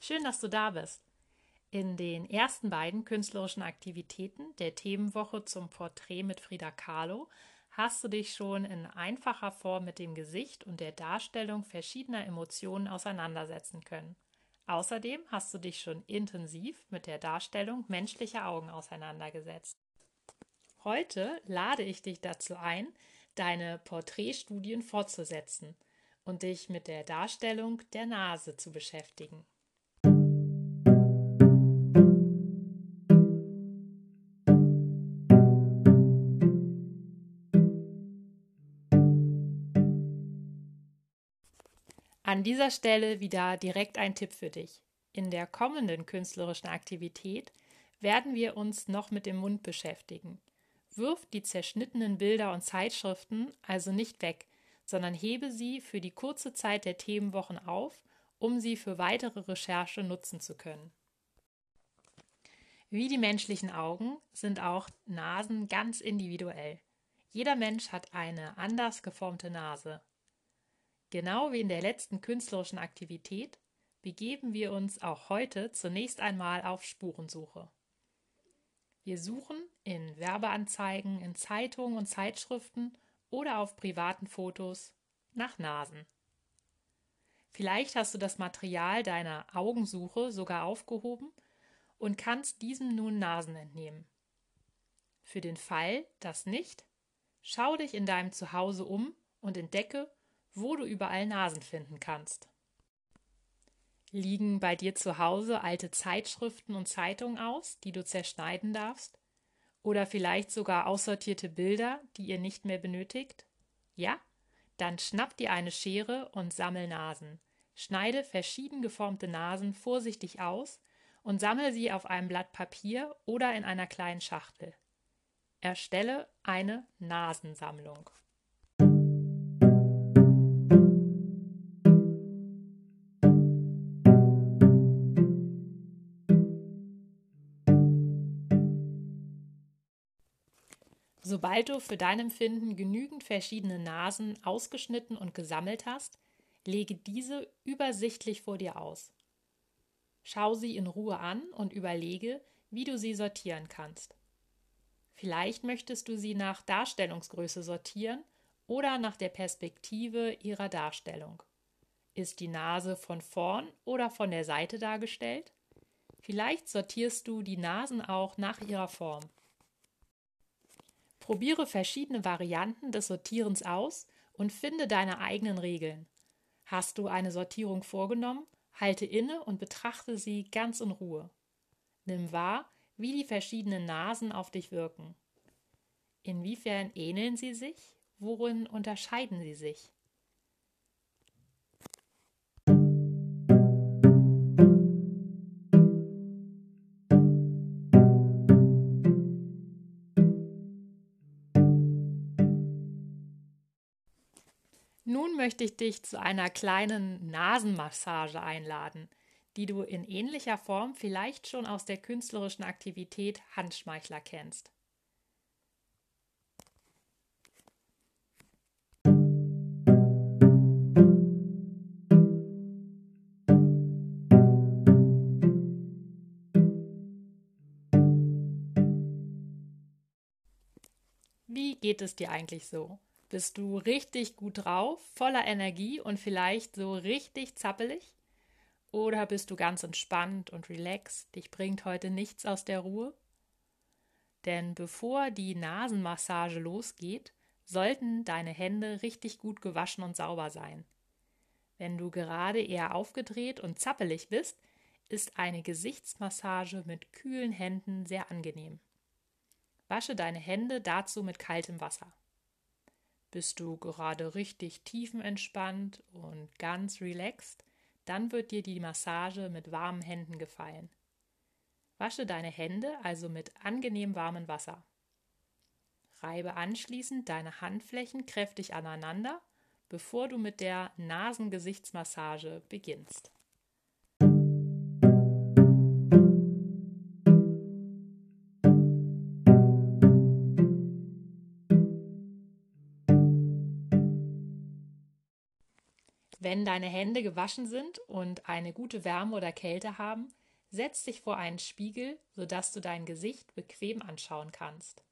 Schön, dass du da bist. In den ersten beiden künstlerischen Aktivitäten der Themenwoche zum Porträt mit Frida Kahlo hast du dich schon in einfacher Form mit dem Gesicht und der Darstellung verschiedener Emotionen auseinandersetzen können. Außerdem hast du dich schon intensiv mit der Darstellung menschlicher Augen auseinandergesetzt. Heute lade ich dich dazu ein, deine Porträtstudien fortzusetzen und dich mit der Darstellung der Nase zu beschäftigen. An dieser Stelle wieder direkt ein Tipp für dich. In der kommenden künstlerischen Aktivität werden wir uns noch mit dem Mund beschäftigen. Wirf die zerschnittenen Bilder und Zeitschriften also nicht weg, sondern hebe sie für die kurze Zeit der Themenwochen auf, um sie für weitere Recherche nutzen zu können. Wie die menschlichen Augen sind auch Nasen ganz individuell. Jeder Mensch hat eine anders geformte Nase. Genau wie in der letzten künstlerischen Aktivität begeben wir uns auch heute zunächst einmal auf Spurensuche. Wir suchen in Werbeanzeigen, in Zeitungen und Zeitschriften oder auf privaten Fotos nach Nasen. Vielleicht hast du das Material deiner Augensuche sogar aufgehoben und kannst diesem nun Nasen entnehmen. Für den Fall, dass nicht, schau dich in deinem Zuhause um und entdecke, wo du überall Nasen finden kannst. Liegen bei dir zu Hause alte Zeitschriften und Zeitungen aus, die du zerschneiden darfst? Oder vielleicht sogar aussortierte Bilder, die ihr nicht mehr benötigt? Ja? Dann schnapp dir eine Schere und sammel Nasen. Schneide verschieden geformte Nasen vorsichtig aus und sammel sie auf einem Blatt Papier oder in einer kleinen Schachtel. Erstelle eine Nasensammlung. Sobald du für dein Empfinden genügend verschiedene Nasen ausgeschnitten und gesammelt hast, lege diese übersichtlich vor dir aus. Schau sie in Ruhe an und überlege, wie du sie sortieren kannst. Vielleicht möchtest du sie nach Darstellungsgröße sortieren oder nach der Perspektive ihrer Darstellung. Ist die Nase von vorn oder von der Seite dargestellt? Vielleicht sortierst du die Nasen auch nach ihrer Form. Probiere verschiedene Varianten des Sortierens aus und finde deine eigenen Regeln. Hast du eine Sortierung vorgenommen, halte inne und betrachte sie ganz in Ruhe. Nimm wahr, wie die verschiedenen Nasen auf dich wirken. Inwiefern ähneln sie sich? Worin unterscheiden sie sich? Möchte ich dich zu einer kleinen Nasenmassage einladen, die du in ähnlicher Form vielleicht schon aus der künstlerischen Aktivität Handschmeichler kennst. Wie geht es dir eigentlich so? Bist du richtig gut drauf, voller Energie und vielleicht so richtig zappelig? Oder bist du ganz entspannt und relaxed? Dich bringt heute nichts aus der Ruhe? Denn bevor die Nasenmassage losgeht, sollten deine Hände richtig gut gewaschen und sauber sein. Wenn du gerade eher aufgedreht und zappelig bist, ist eine Gesichtsmassage mit kühlen Händen sehr angenehm. Wasche deine Hände dazu mit kaltem Wasser. Bist du gerade richtig tiefenentspannt und ganz relaxed, dann wird dir die Massage mit warmen Händen gefallen. Wasche deine Hände also mit angenehm warmem Wasser. Reibe anschließend deine Handflächen kräftig aneinander, bevor du mit der Nasengesichtsmassage beginnst. Wenn deine Hände gewaschen sind und eine gute Wärme oder Kälte haben, setz dich vor einen Spiegel, sodass du dein Gesicht bequem anschauen kannst.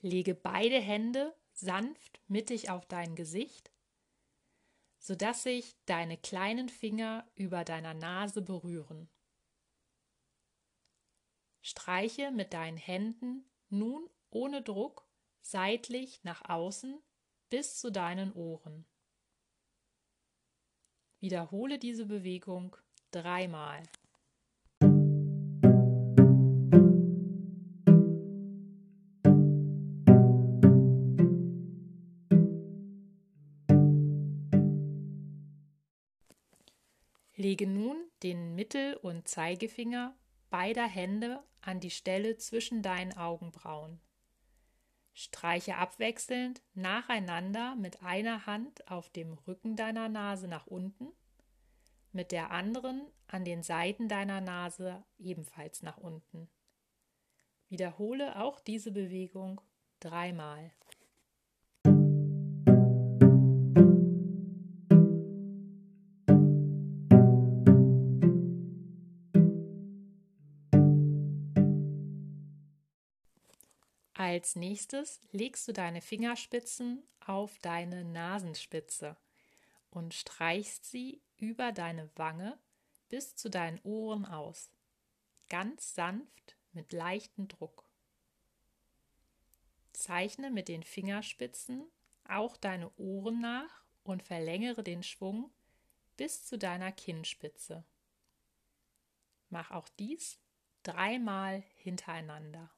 Lege beide Hände sanft mittig auf dein Gesicht, sodass sich deine kleinen Finger über deiner Nase berühren. Streiche mit deinen Händen nun ohne Druck seitlich nach außen bis zu deinen Ohren. Wiederhole diese Bewegung dreimal. Lege nun den Mittel- und Zeigefinger beider Hände an die Stelle zwischen deinen Augenbrauen. Streiche abwechselnd nacheinander mit einer Hand auf dem Rücken deiner Nase nach unten, mit der anderen an den Seiten deiner Nase ebenfalls nach unten. Wiederhole auch diese Bewegung dreimal. Als nächstes legst du deine Fingerspitzen auf deine Nasenspitze und streichst sie über deine Wange bis zu deinen Ohren aus. Ganz sanft mit leichtem Druck. Zeichne mit den Fingerspitzen auch deine Ohren nach und verlängere den Schwung bis zu deiner Kinnspitze. Mach auch dies dreimal hintereinander.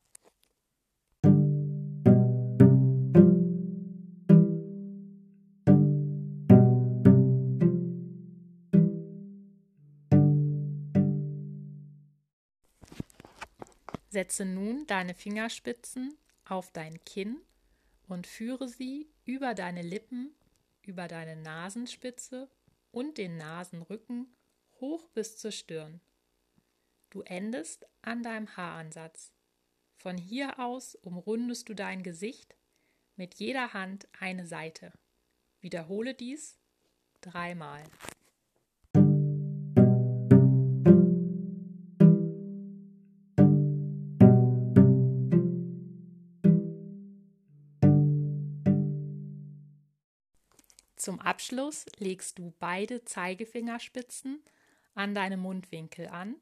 Setze nun deine Fingerspitzen auf dein Kinn und führe sie über deine Lippen, über deine Nasenspitze und den Nasenrücken hoch bis zur Stirn. Du endest an deinem Haaransatz. Von hier aus umrundest du dein Gesicht mit jeder Hand eine Seite. Wiederhole dies dreimal. Zum Abschluss legst du beide Zeigefingerspitzen an deine Mundwinkel an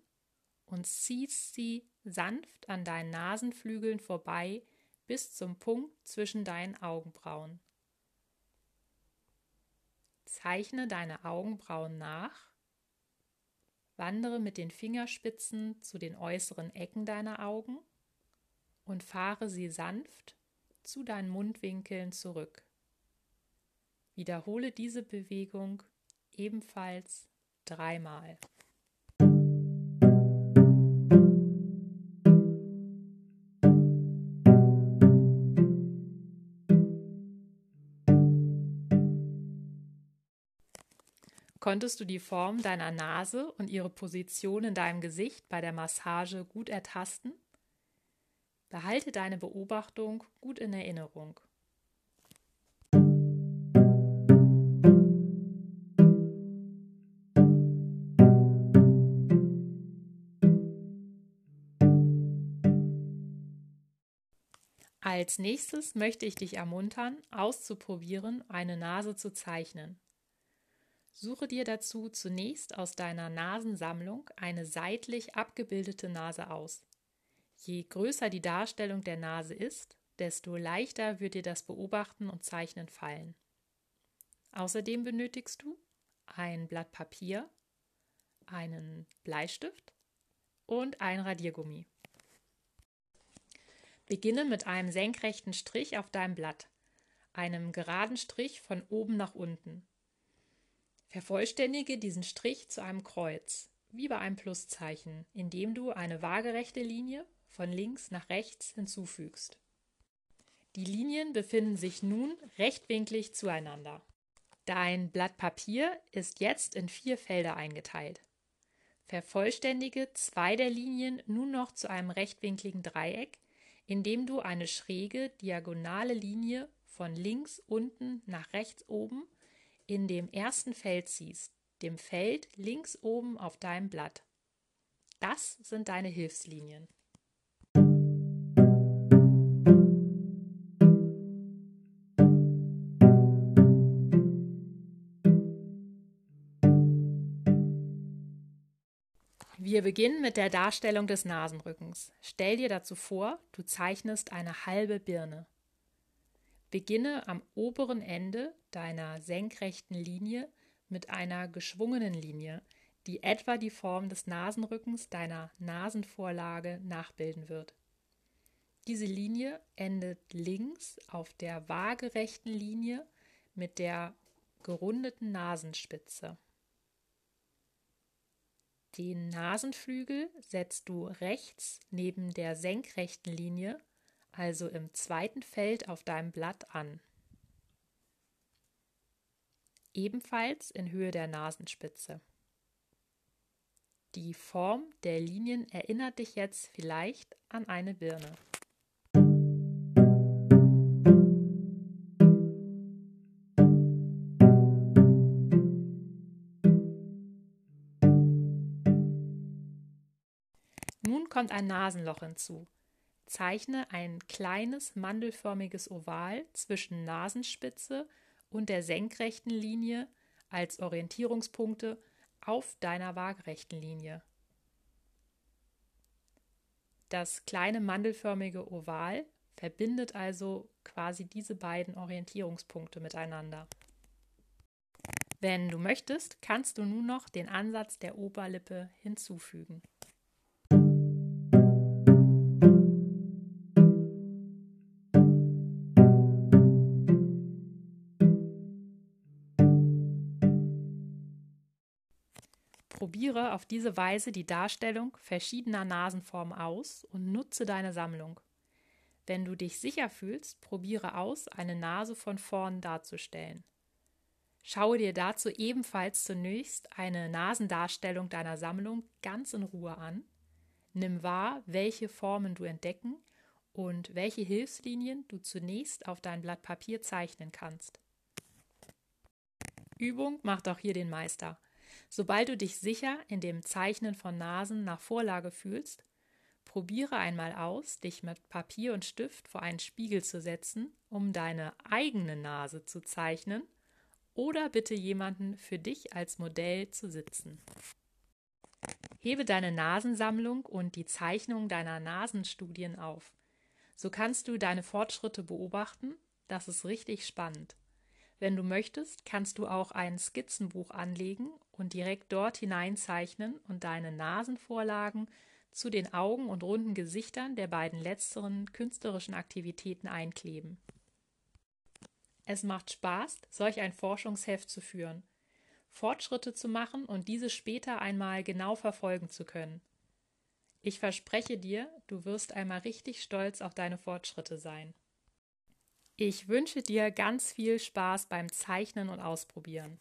und ziehst sie sanft an deinen Nasenflügeln vorbei bis zum Punkt zwischen deinen Augenbrauen. Zeichne deine Augenbrauen nach, wandere mit den Fingerspitzen zu den äußeren Ecken deiner Augen und fahre sie sanft zu deinen Mundwinkeln zurück. Wiederhole diese Bewegung ebenfalls dreimal. Konntest du die Form deiner Nase und ihre Position in deinem Gesicht bei der Massage gut ertasten? Behalte deine Beobachtung gut in Erinnerung. Als nächstes möchte ich dich ermuntern, auszuprobieren, eine Nase zu zeichnen. Suche dir dazu zunächst aus deiner Nasensammlung eine seitlich abgebildete Nase aus. Je größer die Darstellung der Nase ist, desto leichter wird dir das Beobachten und Zeichnen fallen. Außerdem benötigst du ein Blatt Papier, einen Bleistift und ein Radiergummi. Beginne mit einem senkrechten Strich auf deinem Blatt, einem geraden Strich von oben nach unten. Vervollständige diesen Strich zu einem Kreuz, wie bei einem Pluszeichen, indem du eine waagerechte Linie von links nach rechts hinzufügst. Die Linien befinden sich nun rechtwinklig zueinander. Dein Blatt Papier ist jetzt in vier Felder eingeteilt. Vervollständige zwei der Linien nun noch zu einem rechtwinkligen Dreieck, indem du eine schräge diagonale Linie von links unten nach rechts oben in dem ersten Feld siehst, dem Feld links oben auf deinem Blatt. Das sind deine Hilfslinien. Wir beginnen mit der Darstellung des Nasenrückens. Stell dir dazu vor, du zeichnest eine halbe Birne. Beginne am oberen Ende deiner senkrechten Linie mit einer geschwungenen Linie, die etwa die Form des Nasenrückens deiner Nasenvorlage nachbilden wird. Diese Linie endet links auf der waagerechten Linie mit der gerundeten Nasenspitze. Den Nasenflügel setzt du rechts neben der senkrechten Linie, also im zweiten Feld auf deinem Blatt an. Ebenfalls in Höhe der Nasenspitze. Die Form der Linien erinnert dich jetzt vielleicht an eine Birne. Kommt ein Nasenloch hinzu. Zeichne ein kleines mandelförmiges Oval zwischen Nasenspitze und der senkrechten Linie als Orientierungspunkte auf deiner waagerechten Linie. Das kleine mandelförmige Oval verbindet also quasi diese beiden Orientierungspunkte miteinander. Wenn du möchtest, kannst du nun noch den Ansatz der Oberlippe hinzufügen. Probiere auf diese Weise die Darstellung verschiedener Nasenformen aus und nutze deine Sammlung. Wenn du dich sicher fühlst, probiere aus, eine Nase von vorn darzustellen. Schaue dir dazu ebenfalls zunächst eine Nasendarstellung deiner Sammlung ganz in Ruhe an. Nimm wahr, welche Formen du entdecken und welche Hilfslinien du zunächst auf dein Blatt Papier zeichnen kannst. Übung macht auch hier den Meister. Sobald du dich sicher in dem Zeichnen von Nasen nach Vorlage fühlst, probiere einmal aus, dich mit Papier und Stift vor einen Spiegel zu setzen, um deine eigene Nase zu zeichnen, oder bitte jemanden für dich als Modell zu sitzen. Hebe deine Nasensammlung und die Zeichnung deiner Nasenstudien auf. So kannst du deine Fortschritte beobachten. Das ist richtig spannend. Wenn du möchtest, kannst du auch ein Skizzenbuch anlegen und direkt dort hineinzeichnen und deine Nasenvorlagen zu den Augen und runden Gesichtern der beiden letzteren künstlerischen Aktivitäten einkleben. Es macht Spaß, solch ein Forschungsheft zu führen, Fortschritte zu machen und diese später einmal genau verfolgen zu können. Ich verspreche dir, du wirst einmal richtig stolz auf deine Fortschritte sein. Ich wünsche dir ganz viel Spaß beim Zeichnen und Ausprobieren.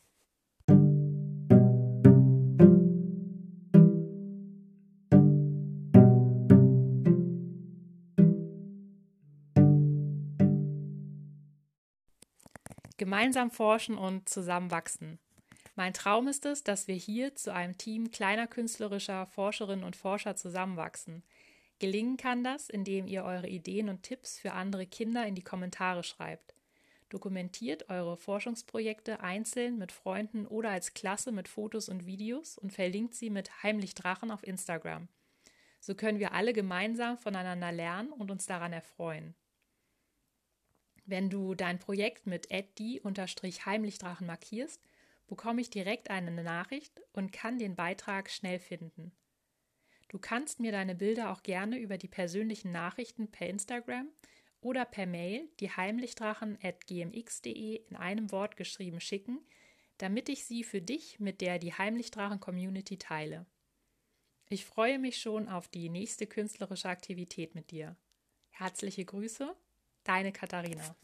Gemeinsam forschen und zusammenwachsen. Mein Traum ist es, dass wir hier zu einem Team kleiner künstlerischer Forscherinnen und Forscher zusammenwachsen, Gelingen kann das, indem ihr eure Ideen und Tipps für andere Kinder in die Kommentare schreibt. Dokumentiert eure Forschungsprojekte einzeln mit Freunden oder als Klasse mit Fotos und Videos und verlinkt sie mit Heimlich Drachen auf Instagram. So können wir alle gemeinsam voneinander lernen und uns daran erfreuen. Wenn du dein Projekt mit die-heimlichdrachen markierst, bekomme ich direkt eine Nachricht und kann den Beitrag schnell finden. Du kannst mir deine Bilder auch gerne über die persönlichen Nachrichten per Instagram oder per Mail die heimlichdrachen.gmx.de in einem Wort geschrieben schicken, damit ich sie für dich mit der die Heimlichdrachen Community teile. Ich freue mich schon auf die nächste künstlerische Aktivität mit dir. Herzliche Grüße, deine Katharina.